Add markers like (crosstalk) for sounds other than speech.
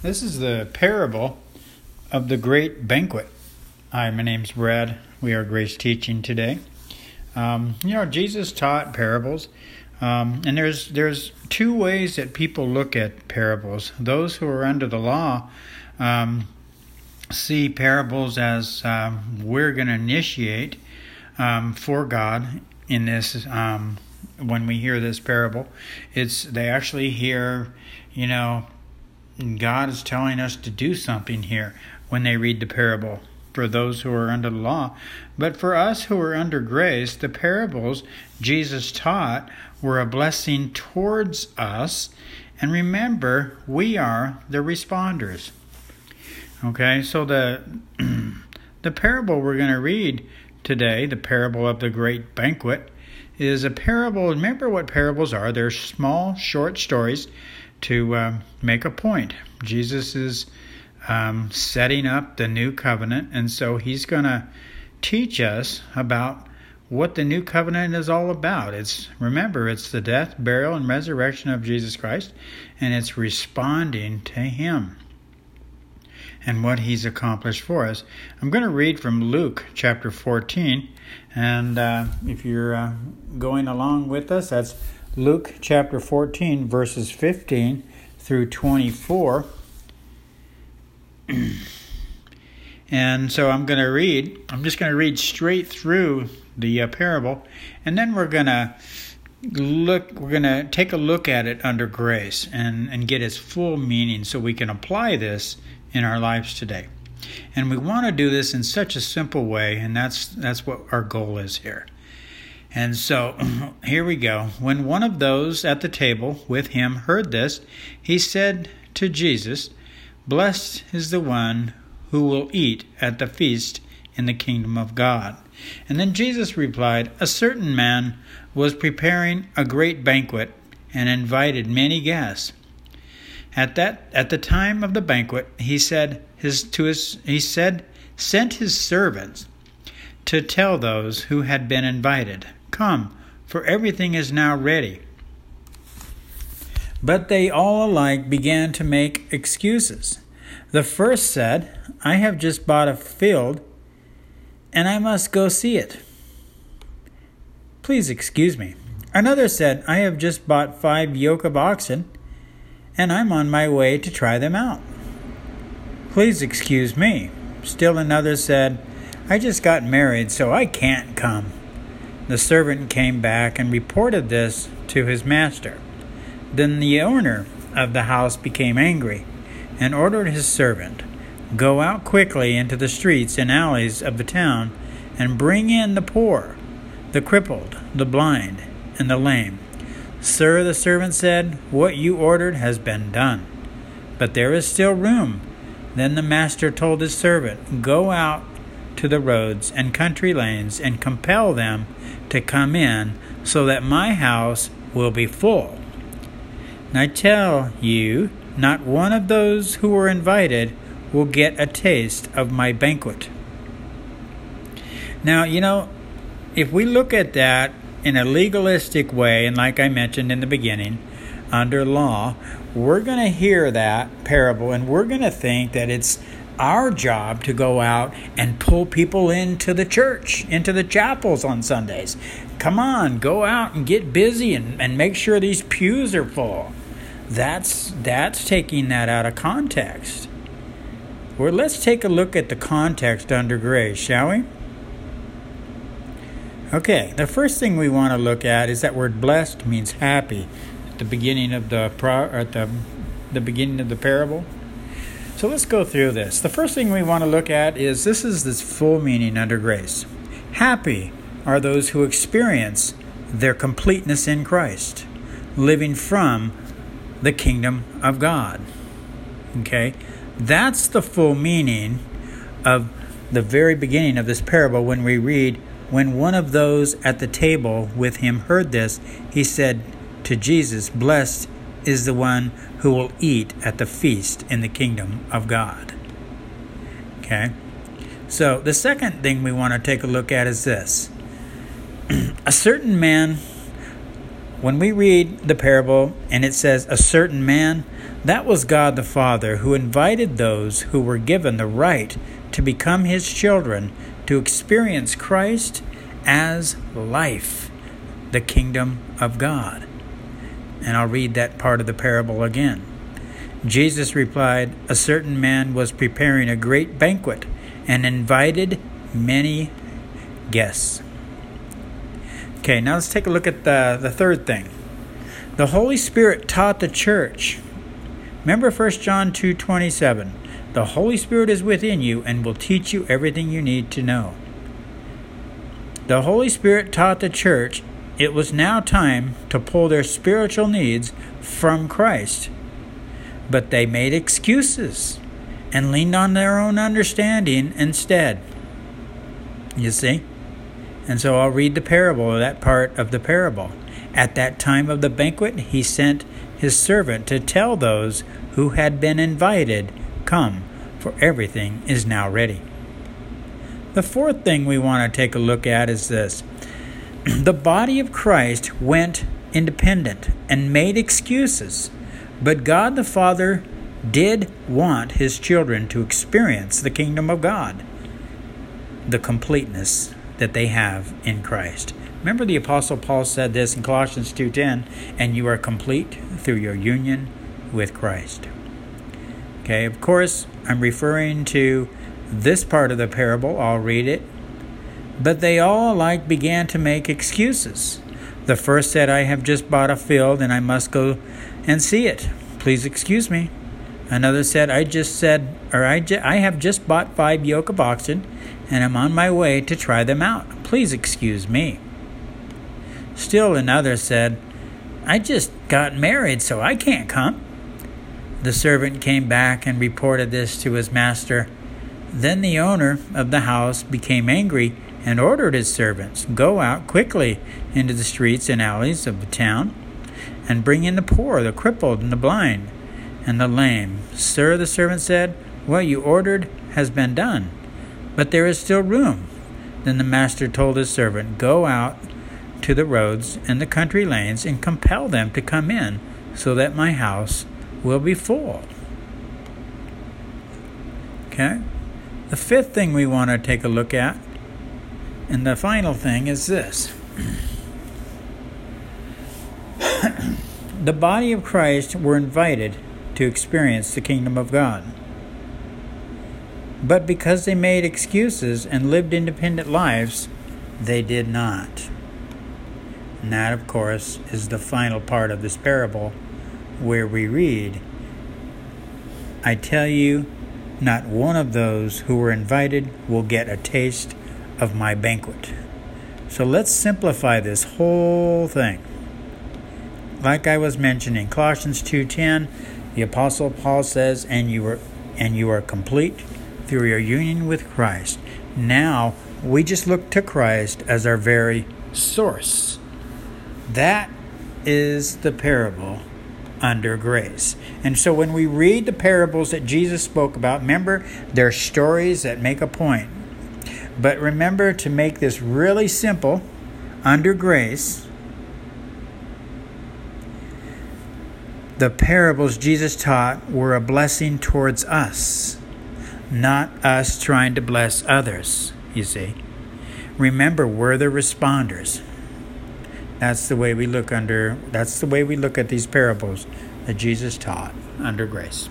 This is the parable of the great banquet. Hi, my name's Brad. We are Grace Teaching today. Um, you know, Jesus taught parables, um, and there's there's two ways that people look at parables. Those who are under the law um, see parables as um, we're going to initiate um, for God in this um, when we hear this parable. It's they actually hear, you know God is telling us to do something here when they read the parable for those who are under the law. But for us who are under grace, the parables Jesus taught were a blessing towards us. And remember, we are the responders. Okay, so the (clears throat) the parable we're going to read today, the parable of the great banquet, is a parable. Remember what parables are? They're small, short stories to um, make a point. Jesus is um, setting up the new covenant, and so he's going to teach us about what the new covenant is all about. It's remember, it's the death, burial, and resurrection of Jesus Christ, and it's responding to him and what he's accomplished for us. I'm going to read from Luke chapter 14, and uh, if you're uh, going along with us, that's Luke chapter 14, verses 15 through 24. (clears throat) and so I'm going to read, I'm just going to read straight through the uh, parable, and then we're going to look we're going to take a look at it under grace and and get its full meaning so we can apply this in our lives today and we want to do this in such a simple way and that's that's what our goal is here and so (clears throat) here we go. When one of those at the table with him heard this, he said to Jesus, Blessed is the one who will eat at the feast in the kingdom of God. And then Jesus replied, A certain man was preparing a great banquet and invited many guests. At that at the time of the banquet, he said his to his he said sent his servants to tell those who had been invited Come, for everything is now ready. But they all alike began to make excuses. The first said, I have just bought a field and I must go see it. Please excuse me. Another said, I have just bought five yoke of oxen and I'm on my way to try them out. Please excuse me. Still another said, I just got married, so I can't come. The servant came back and reported this to his master. Then the owner of the house became angry and ordered his servant, Go out quickly into the streets and alleys of the town and bring in the poor, the crippled, the blind, and the lame. Sir, the servant said, What you ordered has been done, but there is still room. Then the master told his servant, Go out to the roads and country lanes and compel them to come in so that my house will be full. And I tell you, not one of those who were invited will get a taste of my banquet. Now, you know, if we look at that in a legalistic way, and like I mentioned in the beginning, under law, we're going to hear that parable and we're going to think that it's our job to go out and pull people into the church, into the chapels on Sundays. Come on, go out and get busy and, and make sure these pews are full. That's that's taking that out of context. Well, let's take a look at the context under grace, shall we? Okay, the first thing we want to look at is that word blessed means happy at the beginning of the pro, at the the beginning of the parable. So let's go through this. The first thing we want to look at is this is this full meaning under grace. Happy are those who experience their completeness in Christ, living from the kingdom of God. Okay? That's the full meaning of the very beginning of this parable when we read, When one of those at the table with him heard this, he said to Jesus, Blessed is the one who will eat at the feast in the kingdom of God. Okay? So, the second thing we want to take a look at is this. (clears throat) a certain man when we read the parable and it says, a certain man, that was God the Father who invited those who were given the right to become his children to experience Christ as life, the kingdom of God. And I'll read that part of the parable again. Jesus replied, A certain man was preparing a great banquet and invited many guests. Okay, now let's take a look at the, the third thing. The Holy Spirit taught the church. Remember 1 John 2 27. The Holy Spirit is within you and will teach you everything you need to know. The Holy Spirit taught the church it was now time to pull their spiritual needs from Christ. But they made excuses and leaned on their own understanding instead. You see? And so I'll read the parable, that part of the parable. At that time of the banquet, he sent his servant to tell those who had been invited, Come, for everything is now ready. The fourth thing we want to take a look at is this the body of Christ went independent and made excuses, but God the Father did want his children to experience the kingdom of God, the completeness that they have in Christ. Remember the apostle Paul said this in Colossians 2:10, and you are complete through your union with Christ. Okay, of course, I'm referring to this part of the parable. I'll read it. But they all alike began to make excuses. The first said, I have just bought a field and I must go and see it. Please excuse me. Another said, I just said, or I, ju- I have just bought five yoke of oxen and I'm on my way to try them out. Please excuse me. Still another said, I just got married, so I can't come. The servant came back and reported this to his master. Then the owner of the house became angry and ordered his servants, Go out quickly into the streets and alleys of the town, and bring in the poor, the crippled, and the blind, and the lame. Sir, the servant said, What you ordered has been done but there is still room. Then the master told his servant, Go out to the roads and the country lanes and compel them to come in, so that my house will be full. Okay? The fifth thing we want to take a look at, and the final thing, is this. the body of Christ were invited to experience the kingdom of God. But because they made excuses and lived independent lives, they did not. And that, of course, is the final part of this parable where we read I tell you, not one of those who were invited will get a taste of my banquet. So let's simplify this whole thing. Like I was mentioning, Colossians 2:10, the apostle Paul says, "And you are and you are complete through your union with Christ. Now we just look to Christ as our very source. That is the parable under grace. And so when we read the parables that Jesus spoke about, remember, they're stories that make a point. But remember to make this really simple under grace. The parables Jesus taught were a blessing towards us not us trying to bless others, you see. Remember, we're the responders. That's the way we look under that's the way we look at these parables that Jesus taught under grace.